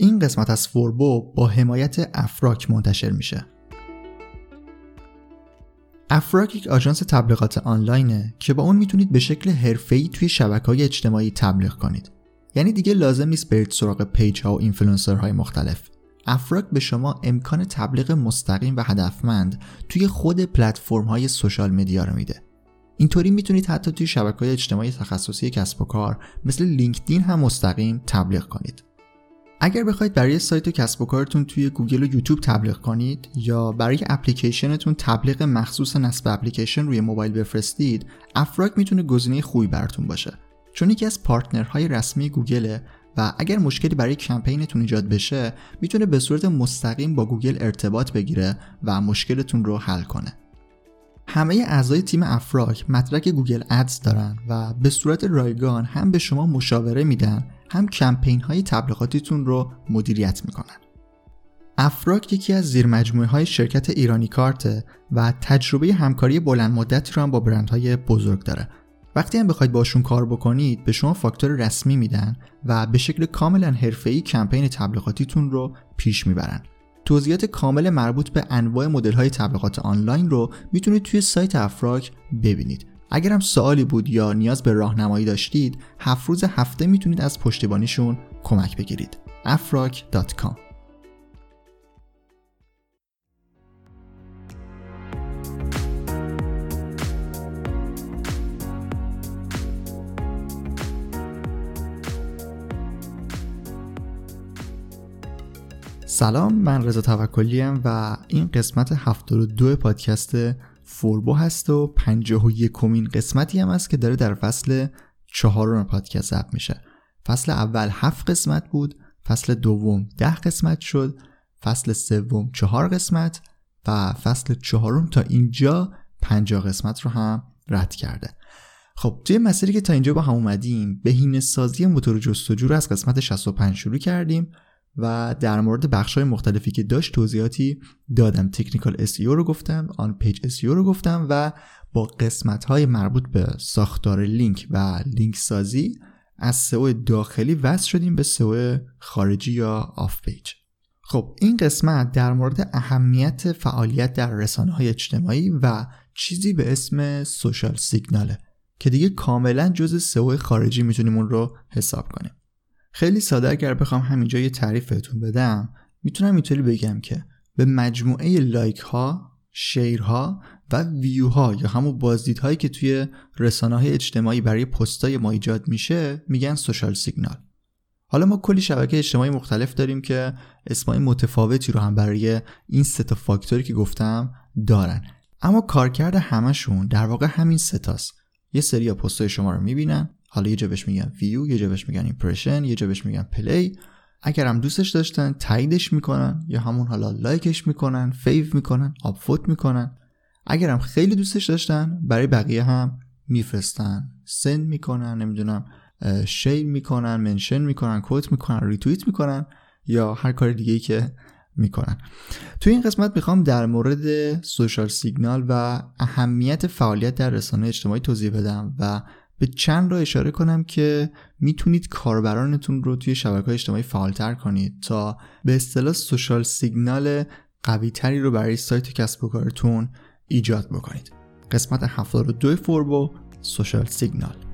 این قسمت از فوربو با حمایت افراک منتشر میشه افراک یک آژانس تبلیغات آنلاینه که با اون می‌تونید به شکل حرفه‌ای توی های اجتماعی تبلیغ کنید. یعنی دیگه لازم نیست برید سراغ page ها و های مختلف. افراک به شما امکان تبلیغ مستقیم و هدفمند توی خود پلتفرم های social media رو میده. اینطوری می‌تونید حتی توی شبکه های اجتماعی تخصصی کسب و کار مثل لینکدین هم مستقیم تبلیغ کنید. اگر بخواید برای سایت و کسب و کارتون توی گوگل و یوتیوب تبلیغ کنید یا برای اپلیکیشنتون تبلیغ مخصوص نصب اپلیکیشن روی موبایل بفرستید افراک می‌تونه گزینه خوبی براتون باشه. چون یکی از partner های رسمی گوگله و اگر مشکلی برای کمپینتون ایجاد بشه می‌تونه به صورت مستقیم با گوگل ارتباط بگیره و مشکلتون رو حل کنه. همه اعضای تیم افراک مدرک Google Ads دارن و به صورت رایگان هم به شما مشاوره میدن هم کمپین های تبلیغاتیتون رو مدیریت می‌کنن. افراک یکی از زیر مجموعه های شرکت ایرانی کارت و تجربه همکاری بلند مدتی رو هم با برندهای بزرگ داره. وقتی هم بخواید باشون کار بکنید به شما فاکتور رسمی میدن و به شکل کاملا حرفه‌ای کمپین تبلیغاتیتون رو پیش می‌برن. توضیحات کامل مربوط به انواع مدل های تبلیغات آنلاین رو می‌تونید توی سایت افراک ببینید. اگر هم سوالی بود یا نیاز به راهنمایی داشتید هفت روز هفته می‌تونید از پشتیبانیشون کمک بگیرید. afrak.com سلام من رضا توکلی و این قسمت 72 پادکست فوربو هست و 51 کمین قسمتی هم هست که داره در فصل چهارم پادکست ضبط میشه. فصل اول هفت قسمت بود فصل دوم ده قسمت شد فصل سوم چهار قسمت و فصل چهارم تا اینجا 50 قسمت رو هم رد کرده. خب توی مسیری که تا اینجا با هم اومدیم بهینه سازی موتور جستجو رو از قسمت 65 شروع کردیم. و در مورد بخش های مختلفی که داشت توضیحاتی دادم. تکنیکال SEO رو گفتم آن پیج SEO رو گفتم و با قسمت های مربوط به ساختار لینک و لینک سازی از سئو داخلی وصل شدیم به سئو خارجی یا off page. خب این قسمت در مورد اهمیت فعالیت در رسانه های اجتماعی و چیزی به اسم social signal ه که دیگه کاملا جز سئو خارجی می‌تونیم اون رو حساب کنیم. خیلی ساده اگر بخوام همینجا یه تعریف بهتون بدم می‌تونم اینطوری بگم که به مجموعه لایک ها share ها و view ها یا همون بازدیدهایی که توی رسانه های اجتماعی برای پستای ما ایجاد میشه میگن social signal. حالا ما کلی شبکه اجتماعی مختلف داریم که اسمای متفاوتی رو هم برای این سه تا فاکتوری که گفتم دارن. اما کارکرد همشون در واقع همین ستاست یه سری پستای شما رو می‌بینن حالا یه جا بهش میگن ویو یه جا بهش میگن impression یه جا بهش میگن play اگر هم دوستش داشتن تاییدش می‌کنن یا همون حالا لایکش می‌کنن fave می‌کنن upvote می‌کنن. اگر هم خیلی دوستش داشتن برای بقیه هم میفرستن. send می‌کنن نمی‌دونم share می‌کنن mention می‌کنن quote می‌کنن ریتویت می‌کنن یا هر کار دیگه ای که می‌کنن. توی این قسمت می‌خوام در مورد social signal و اهمیت فعالیت در رسانه اجتماعی توضیح بدم و به چند را اشاره کنم که می‌تونید کاربرانتون رو توی شبکه اجتماعی فعالتر کنید تا به اصطلاح سوشال سیگنال قوی تری رو برای سایت کسب و کارتون ایجاد بکنید. قسمت 72 فوربو سوشال سیگنال.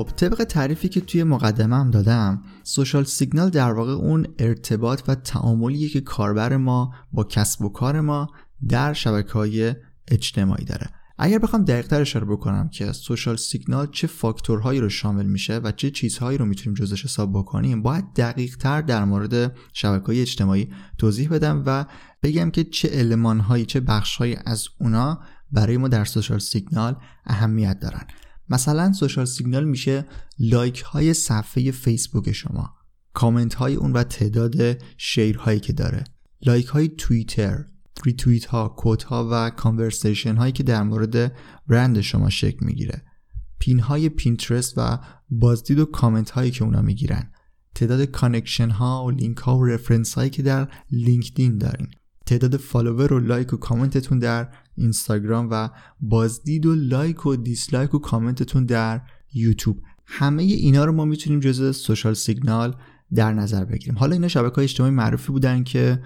خب طبق تعریفی که توی مقدمه هم دادم سوشال سیگنال در واقع اون ارتباط و تعاملیه که کاربر ما با کسب و کار ما در شبکه های اجتماعی داره. اگر بخوام دقیقتر اشاره بکنم که سوشال سیگنال چه فاکتورهایی رو شامل میشه و چه چیزهایی رو می‌تونیم جزش حساب بکنیم باید دقیقتر در مورد شبکه های اجتماعی توضیح بدم و بگم که چه المانهایی چه بخشهایی از اونا برای ما در social signal اهمیت دارن. مثلا social signal میشه لایک های صفحه فیسبوک شما کامنت های اون و تعداد share هایی که داره. لایک های توییتر ریتویت ها quote ها و conversation هایی که در مورد برند شما شکل می‌گیره. pin های پینترست و بازدید و کامنت هایی که اونا می‌گیرن. تعداد connection ها و لینک ها و reference هایی که در لینکدین دارین. تعداد follower و لایک و کامنتتون در اینستاگرام و بازدید و لایک و dislike و کامنتتون در یوتیوب. همه اینا رو ما می‌تونیم جزء social signal در نظر بگیریم. حالا اینا شبکه های اجتماعی معروفی بودن که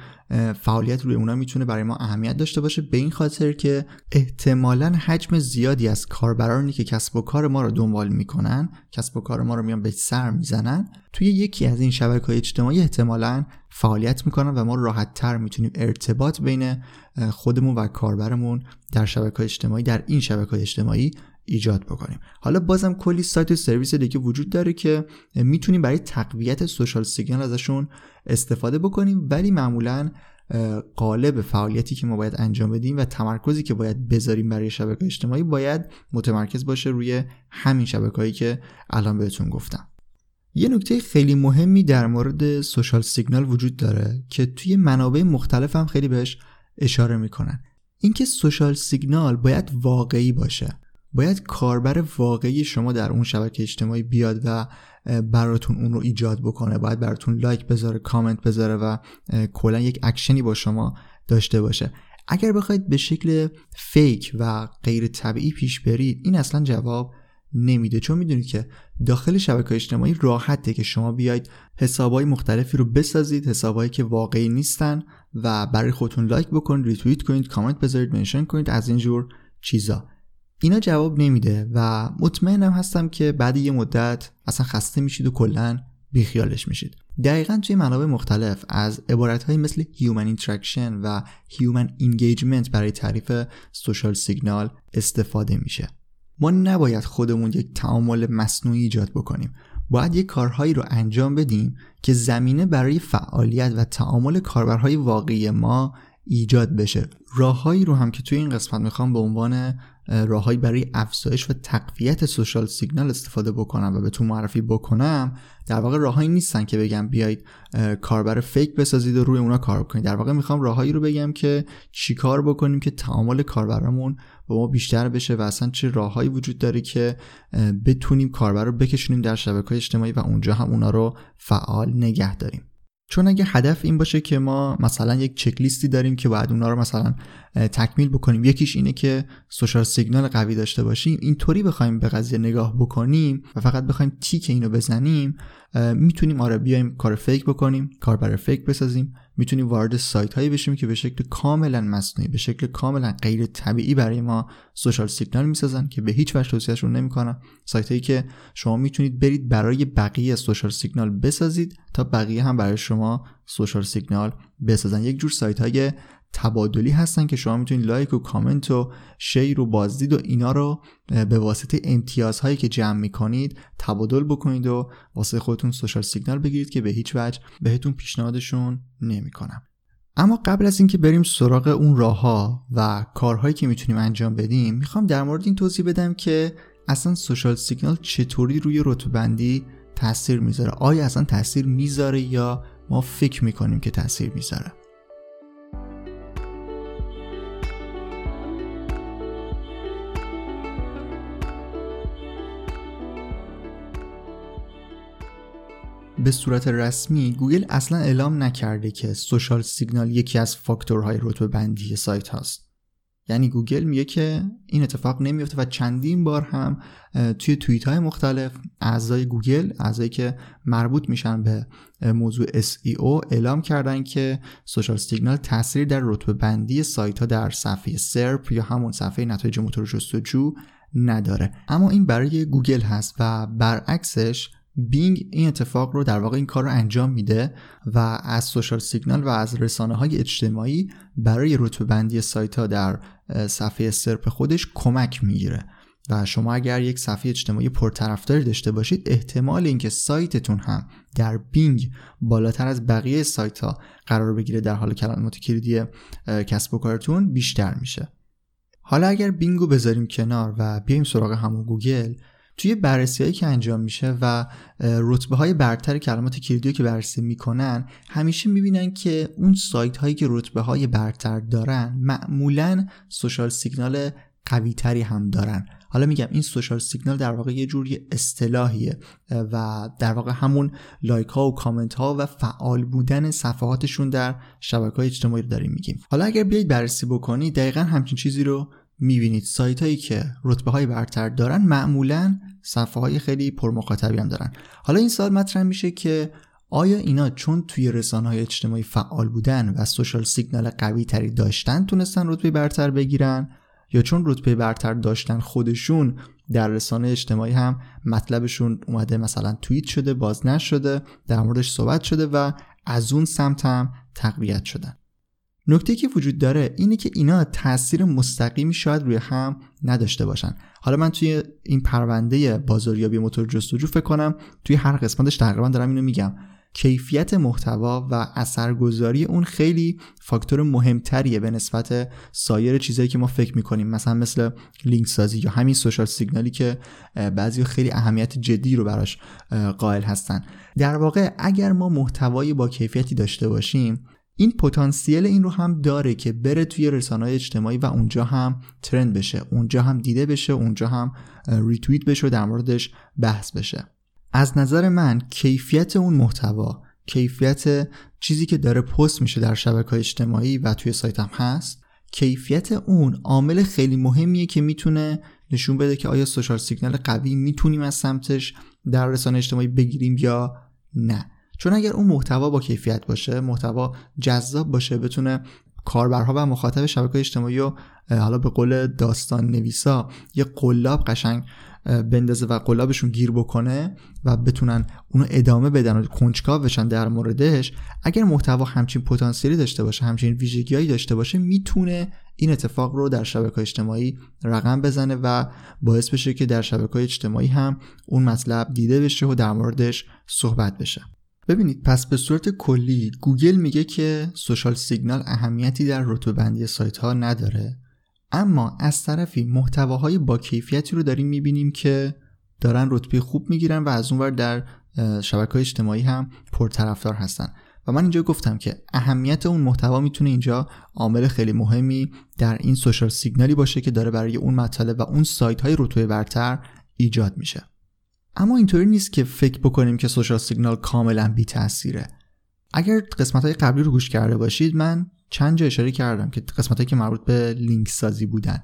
فعالیت روی اونا می‌تونه برای ما اهمیت داشته باشه به این خاطر که احتمالا حجم زیادی از کاربرانی که کسب و کار ما رو دنبال می‌کنن کسب و کار ما رو میان یه سر می‌زنن توی یکی از این شبکه های اجتماعی احتمالا فعالیت می‌کنن و ما راحت تر می‌تونیم ارتباط بین خودمون و کاربرمون در شبکه های اجتماعی در این شبکه اجتماعی ایجاد بکنیم. حالا بازم کلی سایت و سرویس دیگه وجود داره که می‌تونیم برای تقویت سوشال سیگنال ازشون استفاده بکنیم ولی معمولا قالب فعالیتی که ما باید انجام بدیم و تمرکزی که باید بذاریم برای شبکه اجتماعی باید متمرکز باشه روی همین شبکه‌ای که الان بهتون گفتم. یه نکته خیلی مهمی در مورد social signal وجود داره که توی منابع مختلف هم خیلی بهش اشاره می‌کنن. اینکه social signal باید واقعی باشه. باید کاربر واقعی شما در اون شبکه اجتماعی بیاد و براتون اون رو ایجاد بکنه. باید براتون لایک بذاره کامنت بذاره و کلا یک اکشنی با شما داشته باشه. اگر بخواید به شکل fake و غیر طبیعی پیش برید این اصلا جواب نمیده. چون می‌دونید که داخل شبکه اجتماعی راحته که شما بیاید حسابهای مختلفی رو بسازید حسابهایی که واقعی نیستن و برای خودتون لایک بکنید ریتوییت کنید کامنت بذارید منشن کنید از اینجور چیزا. اینا جواب نمیده و مطمئنم هستم که بعد یه مدت اصلا خسته میشید و کلا بیخیالش میشید. دقیقا توی منابع مختلف از عبارتهایی مثل Human Interaction و Human Engagement برای تعریف سوشال سیگنال استفاده میشه. ما نباید خودمون یک تعامل مصنوعی ایجاد بکنیم. باید یک کارهایی رو انجام بدیم که زمینه برای فعالیت و تعامل کاربرهای واقعی ما ایجاد بشه. راههایی رو هم که توی این قسمت می‌خوام به عنوان راههایی برای افزایش و تقویت سوشال سیگنال استفاده بکنم و بهتون معرفی بکنم در واقع راههایی نیستن که بگم بیایید کاربر فیک بسازید و روی اونا کار بکنید. در واقع می‌خوام راههایی رو بگم که چیکار بکنیم که تعامل کاربرمون با ما بیشتر بشه و اصلا چه راههایی وجود داره که بتونیم کاربر رو بکشونیم در شبکه اجتماعی و اونجا هم اونا رو فعال نگه داریم. چون اگه هدف این باشه که ما مثلا یک چک لیستی داریم که باید اونا رو مثلا تکمیل بکنیم. یکیش اینه که سوشال سیگنال قوی داشته باشیم. اینطوری بخوایم به قضیه نگاه بکنیم و فقط بخوایم تیک اینو بزنیم می‌تونیم آره بیایم کار فیک بکنیم کار برای فیک بسازیم. می‌تونیم وارد سایت هایی بشیم که به شکل کاملا مصنوعی به شکل کاملا غیر طبیعی برای ما سوشال سیگنال می‌سازن که به هیچ وجه توصیهشون نمی‌کنم سایت هایی که شما می‌تونید برید برای بقیه social signal بسازید تا بقیه هم برای شما social signal بسازن. یک جور سایت های تبادلی هستن که شما می‌تونید لایک و کامنت و share و بازدید و اینا رو به واسطه امتیازهایی که جمع می‌کنید تبادل بکنید و واسه خودتون social signal بگیرید که به هیچ وجه بهتون پیشنهادشون نمی‌کنم. اما قبل از اینکه بریم سراغ اون راه ها و کارهایی که می‌تونیم انجام بدیم می‌خوام در مورد این توضیح بدم که اصلا سوشال سیگنال چطوری روی رتبندی تاثیر می‌ذاره؟ آیا اصلا تاثیر می‌ذاره یا ما فکر می‌کنیم که تاثیر می‌ذاره؟ به صورت رسمی گوگل اصلا اعلام نکرده که سوشال سیگنال یکی از فاکتورهای رتبه بندی سایت هاست. یعنی گوگل میگه که این اتفاق نمیفته و چندین بار هم توی توییت های مختلف اعضای گوگل اعضایی که مربوط میشن به موضوع SEO اعلام کردن که social signal تاثیر در رتبه بندی سایت ها در صفحه SERP یا همون صفحه نتایج موتور جستجو نداره. اما این برای گوگل هست و برعکسش بینگ این اتفاق رو در واقع این کار رو انجام میده و از social signal و از رسانه های اجتماعی برای رتبه بندی سایت ها در صفحه SERP خودش کمک می‌گیره. و شما اگر یک صفحه اجتماعی پرطرفداری داشته باشید احتمال اینکه سایتتون هم در بینگ بالاتر از بقیه سایت ها قرار بگیره در حال کلمات کلیدی کسب و کارتون بیشتر میشه. حالا اگر بینگو بذاریم کنار و بیایم سراغ همون گوگل توی بررسی که انجام میشه و رتبه های برتر کلمات کلیدی که بررسی می‌کنن همیشه می‌بینن که اون سایت هایی که رتبه های برتر دارن معمولا social signal قوی تری هم دارن. حالا میگم این social signal در واقع یه جوری اصطلاحیه و در واقع همون لایک ها و کامنت ها و فعال بودن صفحاتشون در شبکه های اجتماعی رو داریم میگیم. حالا اگر بیاید بررسی بکنید دقیقا همچین چیزی رو می‌بینید سایت هایی که رتبه های برتر دارن معمولا صفحه های خیلی پرمخاطبی هم دارن. حالا این سوال مطرح میشه که آیا اینا چون توی رسانه های اجتماعی فعال بودن و social signal قوی تری داشتن تونستن رتبه برتر بگیرن؟ یا چون رتبه برتر داشتن خودشون در رسانه اجتماعی هم مطلبشون اومده مثلا توییت شده باز نشده در موردش صحبت شده و از اون سمت هم تقویت شدن؟ نکته که وجود داره اینه که اینا تاثیر مستقیمی شاید روی هم نداشته باشن. حالا من توی این پرونده بازاریابی موتور جستجو فکر کنم توی هر قسمتش تقریبا دارم اینو میگم. کیفیت محتوا و اثرگذاری اون خیلی فاکتور مهمتریه به نسبت سایر چیزهایی که ما فکر می‌کنیم. مثلا مثل لینک سازی یا همین social signal ی که بعضی خیلی اهمیت جدی رو براش قائل هستن. در واقع اگر ما محتوایی با کیفیتی داشته باشیم این پتانسیل این رو هم داره که بره توی رسانه اجتماعی و اونجا هم trend بشه اونجا هم دیده بشه اونجا هم ریتویت بشه و در موردش بحث بشه. از نظر من کیفیت اون محتوا کیفیت چیزی که داره پست میشه در شبکه اجتماعی و توی سایتم هست کیفیت اون عامل خیلی مهمیه که می‌تونه نشون بده که آیا سوشال سیگنال قوی می‌تونیم از سمتش در رسانه اجتماعی بگیریم یا نه. چون اگر اون محتوا با کیفیت باشه محتوا جذاب باشه بتونه کاربرها و مخاطب شبکه اجتماعی و حالا به قول داستان نویسا یه قلاب قشنگ بندازه و قلابشون گیر بکنه و بتونن اونو ادامه بدن و کنجکاو بشن در موردش اگر محتوا همچین پتانسیلی داشته باشه همچین ویژگیهایی داشته باشه می‌تونه این اتفاق رو در شبکه اجتماعی رقم بزنه و باعث بشه که در شبکه اجتماعی هم اون مطلب دیده بشه و در موردش صحبت بشه. ببینید پس به صورت کلی گوگل میگه که سوشال سیگنال اهمیتی در رتبه بندی سایت ها نداره اما از طرفی محتواهای با کیفیتی رو داریم می‌بینیم که دارن رتبه خوب می‌گیرن و از اونور در شبکه اجتماعی هم پرطرفدار هستن. و من اینجا گفتم که اهمیت اون محتوا می‌تونه اینجا عامل خیلی مهمی در این سوشال سیگنالی باشه که داره برای اون مطالب و اون سایت های رتبه برتر ایجاد میشه. اما اینطوری نیست که فکر بکنیم که سوشال سیگنال کاملا بی تاثیره اگر قسمت های قبلی رو گوش کرده باشید من چند جا اشاره کردم که قسمت که مربوط به لینک سازی بودن.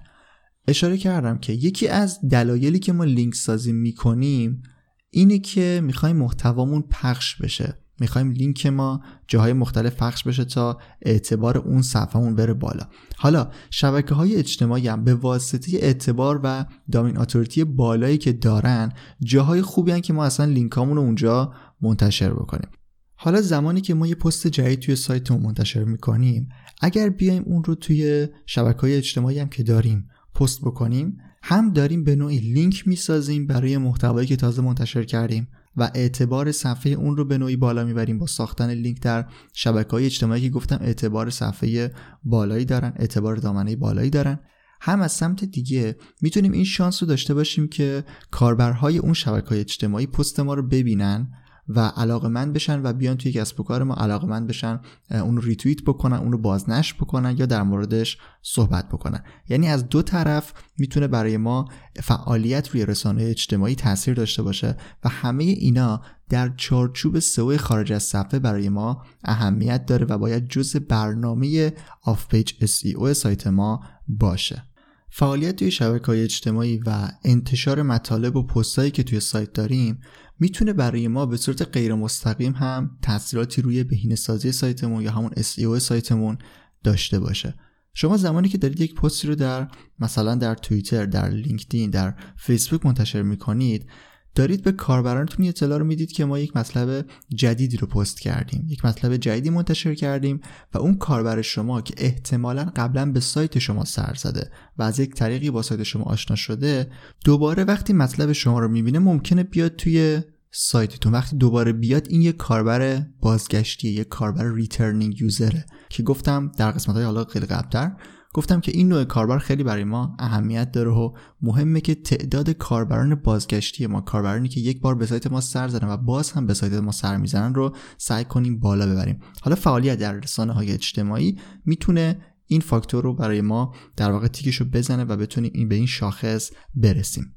اشاره کردم که یکی از دلایلی که ما لینک سازی می‌کنیم اینه که می‌خوایم محتوامون پخش بشه. می‌خوایم لینک ما جاهای مختلف پخش بشه تا اعتبار اون صفحهمون بره بالا. حالا شبکه های اجتماعی هم به واسطه اعتبار و دامین اتوریتی بالایی که دارن جاهای خوبی هن که ما اصلا لینکامون رو اونجا منتشر بکنیم. حالا زمانی که ما یه پست جدید توی سایتمون منتشر می‌کنیم اگر بیایم اون رو توی شبکه های اجتماعی هم که داریم پست بکنیم هم داریم به نوعی لینک می‌سازیم برای محتوایی که تازه منتشر کردیم. و اعتبار صفحه اون رو به نوعی بالا می‌بریم. با ساختن لینک در شبکه های اجتماعی که گفتم اعتبار صفحه بالایی دارن اعتبار دامنه بالایی دارن. هم از سمت دیگه می‌تونیم این شانس رو داشته باشیم که کاربرهای اون شبکه های اجتماعی پست ما رو ببینن و علاقه‌مند بشن و بیان توی کسب و کار ما علاقه‌مند بشن اون رو ریتویت بکنن اون رو بازنشر بکنن یا در موردش صحبت بکنن. یعنی از دو طرف می‌تونه برای ما فعالیت روی رسانه اجتماعی تاثیر داشته باشه و همه اینا در چارچوب سئو خارج از صفحه برای ما اهمیت داره و باید جز برنامه off-page SEO سایت ما باشه. فعالیت توی شبکه های اجتماعی و انتشار مطالب و پستایی که توی سایت داریم می‌تونه برای ما به صورت غیر مستقیم هم تاثیراتی روی بهینه سازی سایتمون یا همون SEO سایتمون داشته باشه. شما زمانی که دارید یک پستی رو در مثلا در توییتر در لینکدین در فیسبوک منتشر می‌کنید دارید به کاربرانتون اطلاع رو می‌دید که ما یک مطلب جدیدی رو پست کردیم. یک مطلب جدیدی منتشر کردیم و اون کاربر شما که احتمالا قبلا به سایت شما سر زده و از یک طریقی با سایت شما آشنا شده دوباره وقتی مطلب شما رو می‌بینه ممکنه بیاد توی سایتتون. وقتی دوباره بیاد این یک کاربر بازگشتیه یک کاربر returning user ه که گفتم در قسمت های حالا خیلی قبلتر گفتم که این نوع کاربر خیلی برای ما اهمیت داره و مهمه که تعداد کاربران بازگشتی ما کاربرانی که یک بار به سایت ما سر زدن و باز هم به سایت ما سر می‌زنن رو سعی کنیم بالا ببریم. حالا فعالیت در رسانه های اجتماعی می‌تونه این فاکتور رو برای ما در واقع تیکش رو بزنه و بتونیم این به این شاخص برسیم.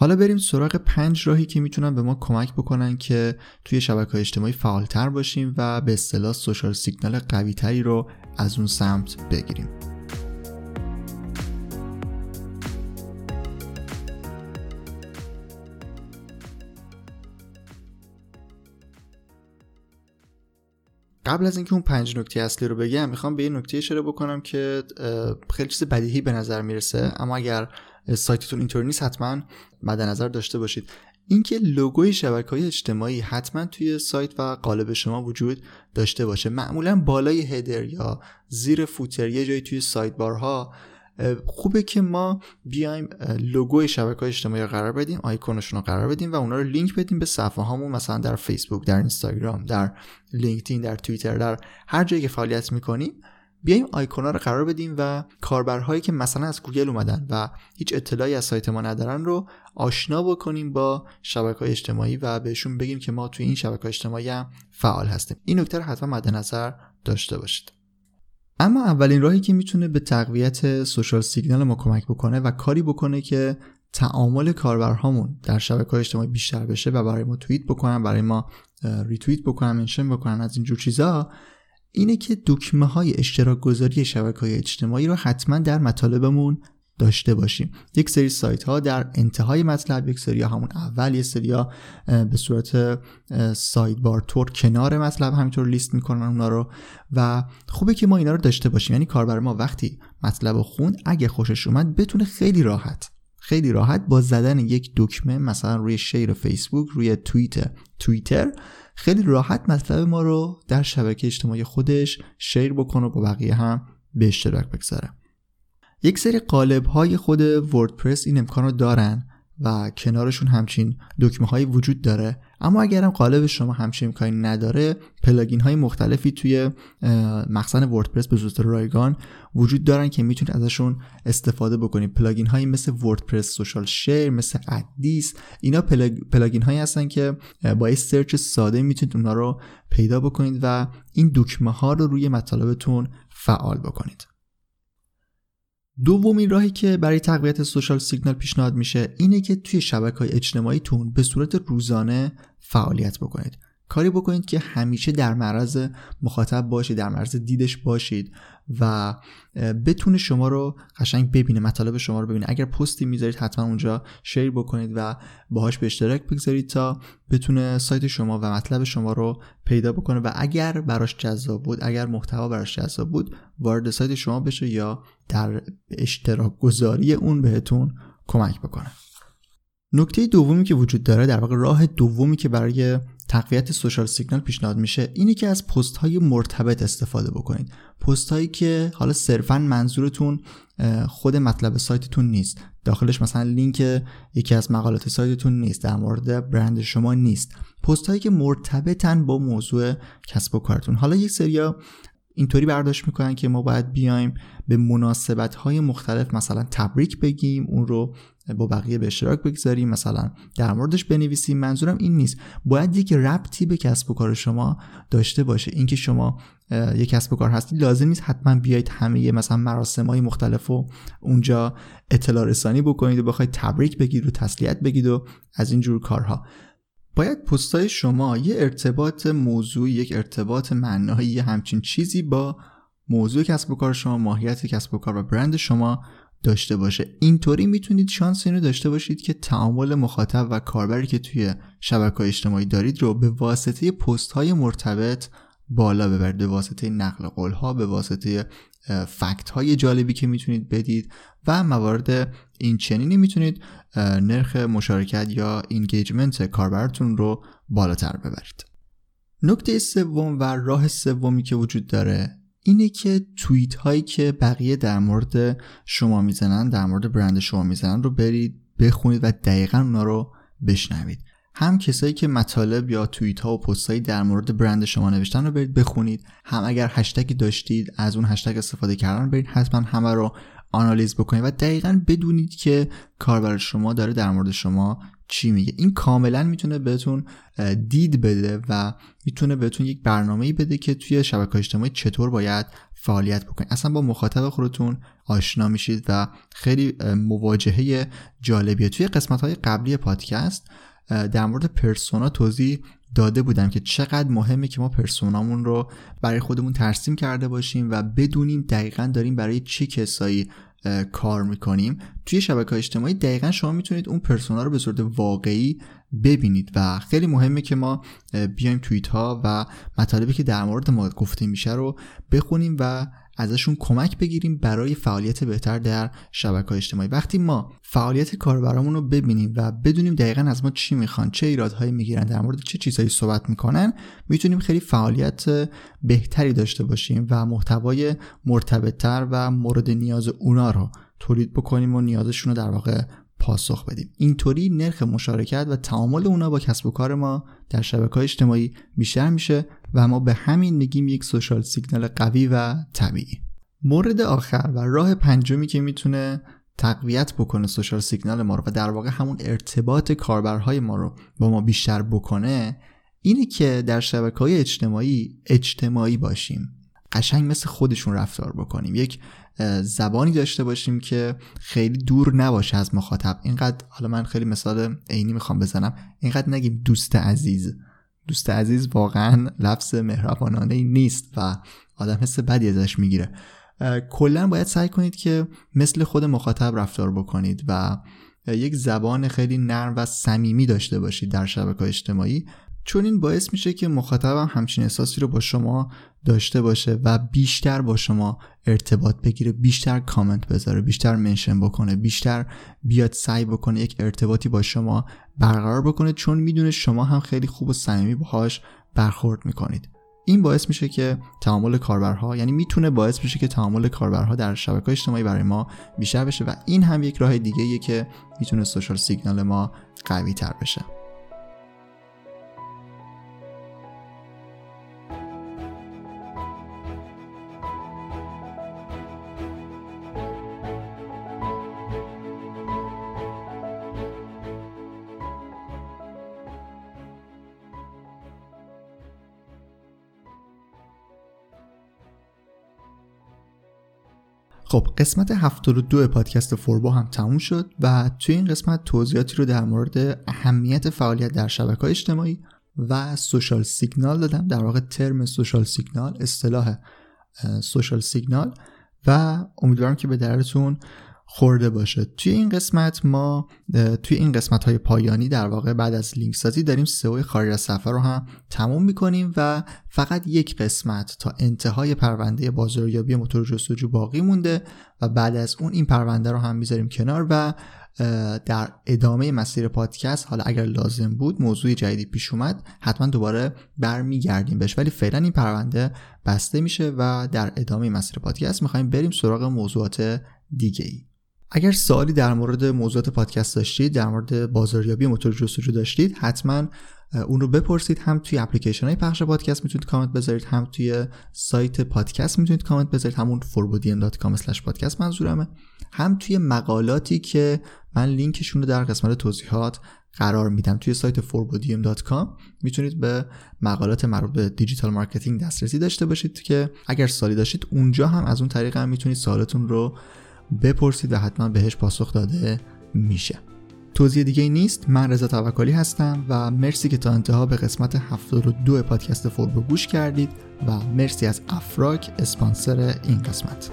حالا بریم سراغ پنج راهی که می‌تونن به ما کمک بکنن که توی شبکه اجتماعی فعالتر باشیم و به اصطلاح سوشال سیگنال قوی تری رو از اون سمت بگیریم. قبل از اینکه اون پنج نکته اصلی رو بگم می‌خوام به یه نکته اشاره بکنم که خیلی چیز بدیهی به نظر می‌رسه. اما اگر سایتتون اینطوری نیست حتما مد نظر داشته باشید. اینکه لوگوی شبکه های اجتماعی حتما توی سایت و قالب شما وجود داشته باشه. معمولا بالای header یا زیر footer یه جایی توی سایت بارها خوبه که ما بیایم لوگوی شبکه های اجتماعی رو قرار بدیم آیکونشون رو قرار بدیم و اونا رو لینک بدیم به صفحه هامون مثلا در فیسبوک در اینستاگرام در لینکدین در توییتر در هر جایی که فعالیت می‌کنیم بیایم آیکونا رو قرار بدیم و کاربرهایی که مثلا از گوگل اومدن و هیچ اطلاعی از سایت ما ندارن رو آشنا بکنیم با شبکه های اجتماعی و بهشون بگیم که ما توی این شبکه اجتماعی هم فعال هستیم. این نکته رو حتما مد نظر داشته باشید. اما اولین راهی که می‌تونه به تقویت سوشال سیگنال ما کمک بکنه و کاری بکنه که تعامل کاربرهامون در شبکه اجتماعی بیشتر بشه و برای ما توییت بکنن برای ما ریتوییت بکنن منشن بکنن از اینجور چیزا اینه که دکمه های اشتراک گذاری شبکه های اجتماعی رو حتما در مطالبمون داشته باشیم. یک سری سایت ها در انتهای مطلب یک سری همون اول یک سری ها به صورت سایت بار تور کنار مطلب همینطور لیست می‌کنن اونا رو. و خوبه که ما اینا رو داشته باشیم. یعنی کاربر ما وقتی مطلب خون اگه خوشش اومد بتونه خیلی راحت خیلی راحت با زدن یک دکمه مثلا روی شیر فیسبوک روی توییتر توییتر خیلی راحت مطلب ما رو در شبکه اجتماعی خودش شیر بکنه و با بقیه هم به اشتراک بگذاره. یک سری قالب های خود وردپرس این امکان رو دارن و کنارشون همچین دکمه های وجود داره. اما اگرم قالب شما همچین امکانی نداره plugin های مختلفی توی مخزن وردپرس به صورت رایگان وجود دارن که می‌تونید ازشون استفاده بکنید. plugin هایی مثل وردپرس Social Share مثل AddThis اینا plugin هایی هستن که با یه search ساده می‌تونید اونا رو پیدا بکنید و این دکمه ها رو روی مطالبتون فعال بکنید. دومین راهی که برای تقویت سوشال سیگنال پیشنهاد میشه اینه که توی شبکه های اجتماعیتون به صورت روزانه فعالیت بکنید. کاری بکنید که همیشه در معرض مخاطب باشید در معرض دیدش باشید و بتونه شما رو قشنگ ببینه مطالب شما رو ببینه. اگر پستی می‌ذارید حتما اونجا شیر بکنید و باهاش به اشتراک بگذارید تا بتونه سایت شما و مطلب شما رو پیدا بکنه و اگر براش جذاب بود اگر محتوا براش جذاب بود وارد سایت شما بشه یا در اشتراک گذاری اون بهتون کمک بکنه. نکته دومی که وجود داره در واقع راه دومی که برای تقویت سوشال سیگنال پیشنهاد میشه اینی که از پست های مرتبط استفاده بکنید. پست هایی که حالا صرفا منظورتون خود مطلب سایتتون نیست. داخلش مثلا لینک یکی از مقالات سایتتون نیست در مورد برند شما نیست. پست هایی که مرتبطن با موضوع کسب و کارتون. حالا یک سریا اینطوری برداشت می‌کنن که ما باید بیایم به مناسبت های مختلف مثلا تبریک بگیم اون رو با بقیه به اشتراک بگذاریم. مثلا در موردش بنویسیم. منظورم این نیست. باید یک ربطی به کسب و کار شما داشته باشه. اینکه شما یک کسب و کار هستی لازم نیست حتما بیایید همه مثلا مراسم های مختلف و اونجا اطلاع رسانی بکنید و بخواید تبریک بگید و تسلیت بگید و از این جور کارها. باید پستای شما یه ارتباط موضوعی یک ارتباط معنایی همچین چیزی با موضوع کسب و کار شما ماهیت کسب و کار و برند شما داشته باشه. اینطوری می‌تونید شانس اینو داشته باشید که تعامل مخاطب و کاربری که توی شبکه اجتماعی دارید رو به واسطه پست های مرتبط بالا ببرید به واسطه نقل قول ها به واسطه fact های جالبی که می‌تونید بدید و موارد این چنینی می‌تونید نرخ مشارکت یا engagement کاربرتون رو بالاتر ببرید. نکته سوم و راه سومی که وجود داره اینه که توییت هایی که بقیه در مورد شما می‌زنن در مورد برند شما می‌زنن رو برید بخونید و دقیقا اونا رو بشنوید. هم کسایی که مطالب یا توییت ها و پست در مورد برند شما نوشتن رو برید بخونید. هم اگر هشتگی داشتید از اون هشتگ استفاده کردن برید حتما همه رو آنالیز بکنید و دقیقا بدونید که کاربر شما داره در مورد شما چی میگه. این کاملا می‌تونه بهتون دید بده و می‌تونه بهتون یک برنامه‌ای بده که توی شبکه اجتماعی چطور باید فعالیت بکنید. اصلا با مخاطب خودتون آشنا میشید و خیلی مواجهه جالبیه. توی قسمت های قبلی پادکست در مورد پرسونا توضیح داده بودم که چقدر مهمه که ما پرسونامون رو برای خودمون ترسیم کرده باشیم و بدونیم دقیقا داریم برای چه کسایی کار می‌کنیم. توی شبکه اجتماعی دقیقا شما می‌تونید اون پرسونا رو به صورت واقعی ببینید و خیلی مهمه که ما بیایم توییت ها و مطالبی که در مورد ما گفته میشه رو بخونیم و ازشون کمک بگیریم برای فعالیت بهتر در شبکه اجتماعی. وقتی ما فعالیت کاربرامون رو ببینیم و بدونیم دقیقا از ما چی می‌خوان چه ایرادهایی می‌گیرن در مورد چه چیزهایی صحبت می‌کنن می‌تونیم خیلی فعالیت بهتری داشته باشیم و محتوای مرتبطتر و مورد نیاز اونا رو تولید بکنیم و نیازشون رو در واقع پاسخ بدیم. اینطوری نرخ مشارکت و تعامل اونا با کسب و کار ما در شبکه اجتماعی بیشتر میشه و ما به همین میگیم یک سوشال سیگنال قوی و طبیعی. مورد آخر و راه پنجمی که می‌تونه تقویت بکنه سوشال سیگنال ما رو و در واقع همون ارتباط کاربرهای ما رو با ما بیشتر بکنه اینه که در شبکه های اجتماعی اجتماعی باشیم. قشنگ مثل خودشون رفتار بکنیم. یک زبانی داشته باشیم که خیلی دور نباشه از مخاطب. اینقدر حالا من خیلی مثال عینی می‌خوام بزنم. اینقدر نگیم دوست عزیز. دوست عزیز واقعا لفظ مهربانانه نیست و آدم حس بدی ازش می‌گیره. کلا باید سعی کنید که مثل خود مخاطب رفتار بکنید و یک زبان خیلی نرم و صمیمی داشته باشید در شبکه اجتماعی. چون این باعث میشه که مخاطبم همچین احساسی رو با شما داشته باشه و بیشتر با شما ارتباط بگیره بیشتر کامنت بذاره بیشتر منشن بکنه بیشتر بیاد سعی بکنه یک ارتباطی با شما برقرار بکنه چون می‌دونه شما هم خیلی خوب و صمیمی باهاش برخورد می‌کنید. این باعث میشه که تعامل کاربرها یعنی می‌تونه باعث بشه که تعامل کاربرها در شبکه اجتماعی برای ما بیشتر بشه و این هم یک راه دیگه که می‌تونه سوشال سیگنال ما قوی تر بشه. خب قسمت 72 پادکست فوربو هم تموم شد و توی این قسمت توضیحاتی رو در مورد اهمیت فعالیت در شبکه اجتماعی و social signal دادم. در واقع term social signal اصطلاح social signal. و امیدوارم که به درتون خورده باشه. توی این قسمت ما توی این قسمت های پایانی در واقع بعد از لینک سازی داریم سئو خارج از صفحه رو هم تموم می‌کنیم و فقط یک قسمت تا انتهای پرونده بازاریابی موتور جستجو باقی مونده و بعد از اون این پرونده رو هم می‌ذاریم کنار و در ادامه مسیر پادکست حالا اگر لازم بود موضوع جدیدی پیش اومد حتما دوباره برمیگردیم بهش. ولی فعلا این پرونده بسته میشه و در ادامه مسیر پادکست می‌خوایم بریم سراغ موضوعات دیگه ای اگر سوالی در مورد موضوعات پادکست داشتید در مورد بازاریابی موتور جستجو داشتید حتما اون رو بپرسید. هم توی اپلیکیشن های پخش پادکست می‌تونید کامنت بذارید هم توی سایت پادکست می‌تونید کامنت بذارید همون forbodium.com پادکست منظورمه. هم توی مقالاتی که من لینکشون رو در قسمت توضیحات قرار میدم. توی سایت forbodium.com می‌تونید به مقالات مربوط به digital marketing دسترسی داشته باشید که اگر سوالی داشتید اونجا هم از اون طریق هم می‌تونید سوالتون رو بپرسید و حتما بهش پاسخ داده میشه. توضیح دیگه ای نیست. من رضا توکلی هستم و مرسی که تا انتها به قسمت 72 پادکست فوربو گوش کردید و مرسی از افراک اسپانسر این قسمت.